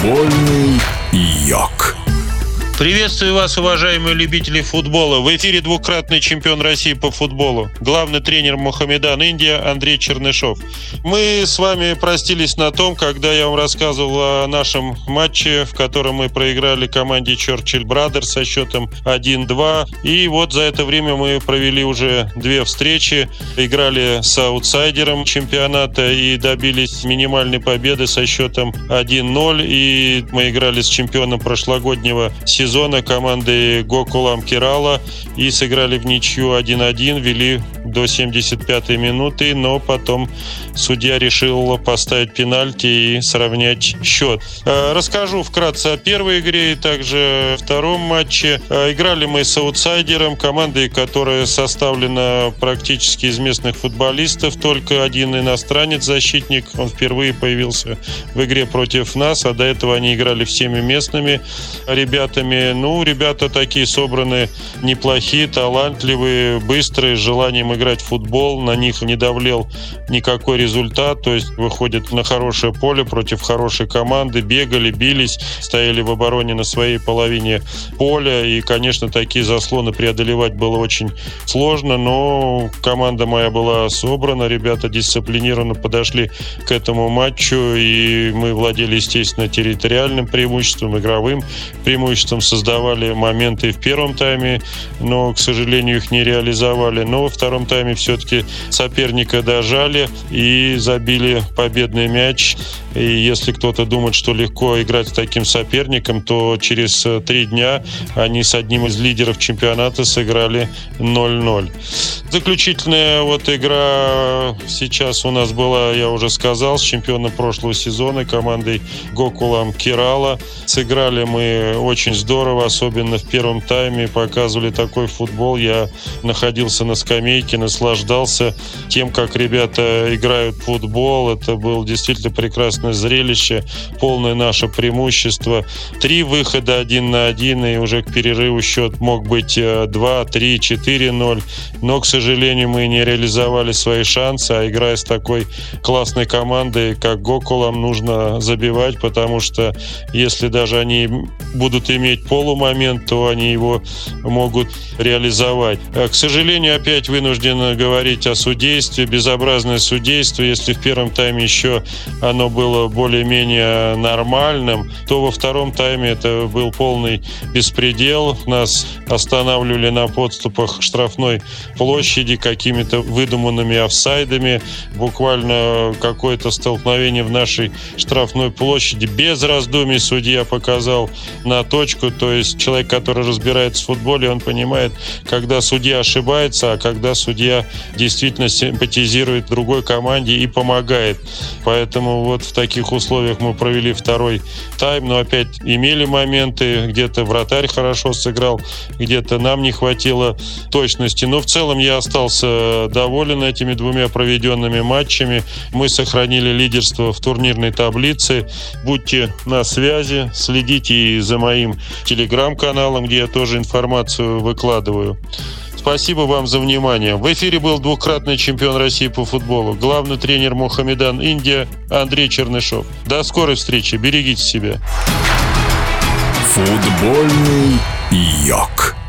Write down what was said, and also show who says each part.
Speaker 1: Футбольный йог.
Speaker 2: Приветствую вас, уважаемые любители футбола. В эфире двукратный чемпион России по футболу, главный тренер Мухаммедан Индия Андрей Чернышов. Мы с вами простились на том, когда я вам рассказывал о нашем матче, в котором мы проиграли команде Черчилль Брадер со счетом 1-2. И вот за это время мы провели уже две встречи, играли с аутсайдером чемпионата и добились минимальной победы со счетом 1-0. И мы играли с чемпионом прошлогоднего сезона сезона команды Гокулам Кирала и сыграли в ничью 1-1, вели до 75-й минуты, но потом судья решил поставить пенальти и сравнять счет. Э, расскажу вкратце о первой игре и также втором матче. Э, играли мы с аутсайдером, командой, которая составлена практически из местных футболистов, только один иностранец, защитник, он впервые появился в игре против нас, а до этого они играли всеми местными ребятами. Ну, ребята такие собраны неплохие, талантливые, быстрые, с желанием играть в футбол. На них не давлел никакой результат. То есть выходят на хорошее поле против хорошей команды, бегали, бились, стояли в обороне на своей половине поля. И, конечно, такие заслоны преодолевать было очень сложно, но команда моя была собрана, ребята дисциплинированно подошли к этому матчу, и мы владели, естественно, территориальным преимуществом, игровым преимуществом, создавали моменты в первом тайме, но, к сожалению, их не реализовали. Но во втором тайме все-таки соперника дожали и забили победный мяч. И если кто-то думает, что легко играть с таким соперником, то через э, три дня они с одним из лидеров чемпионата сыграли 0-0. Заключительная вот игра сейчас у нас была, я уже сказал, с чемпионом прошлого сезона, командой Гокулам Кирала. Сыграли мы очень здорово, особенно в первом тайме. Показывали такой футбол. Я находился на скамейке, наслаждался тем, как ребята играют в футбол. Это было действительно прекрасное зрелище, полное наше преимущество. Три выхода один на один, и уже к перерыву счет мог быть 2, 3, 4-0. Но, к сожалению, сожалению, мы не реализовали свои шансы, а играя с такой классной командой, как Гокулам, нужно забивать, потому что если даже они будут иметь полумомент, то они его могут реализовать. А, к сожалению, опять вынужден говорить о судействе, безобразное судейство. Если в первом тайме еще оно было более-менее нормальным, то во втором тайме это был полный беспредел. Нас останавливали на подступах штрафной площади площади какими-то выдуманными офсайдами, буквально какое-то столкновение в нашей штрафной площади. Без раздумий судья показал на точку, то есть человек, который разбирается в футболе, он понимает, когда судья ошибается, а когда судья действительно симпатизирует другой команде и помогает. Поэтому вот в таких условиях мы провели второй тайм, но опять имели моменты, где-то вратарь хорошо сыграл, где-то нам не хватило точности. Но в целом я остался доволен этими двумя проведенными матчами. Мы сохранили лидерство в турнирной таблице. Будьте на связи, следите и за моим телеграм-каналом, где я тоже информацию выкладываю. Спасибо вам за внимание. В эфире был двукратный чемпион России по футболу, главный тренер Мухаммедан Индия Андрей Чернышов. До скорой встречи. Берегите себя.
Speaker 1: Футбольный йог.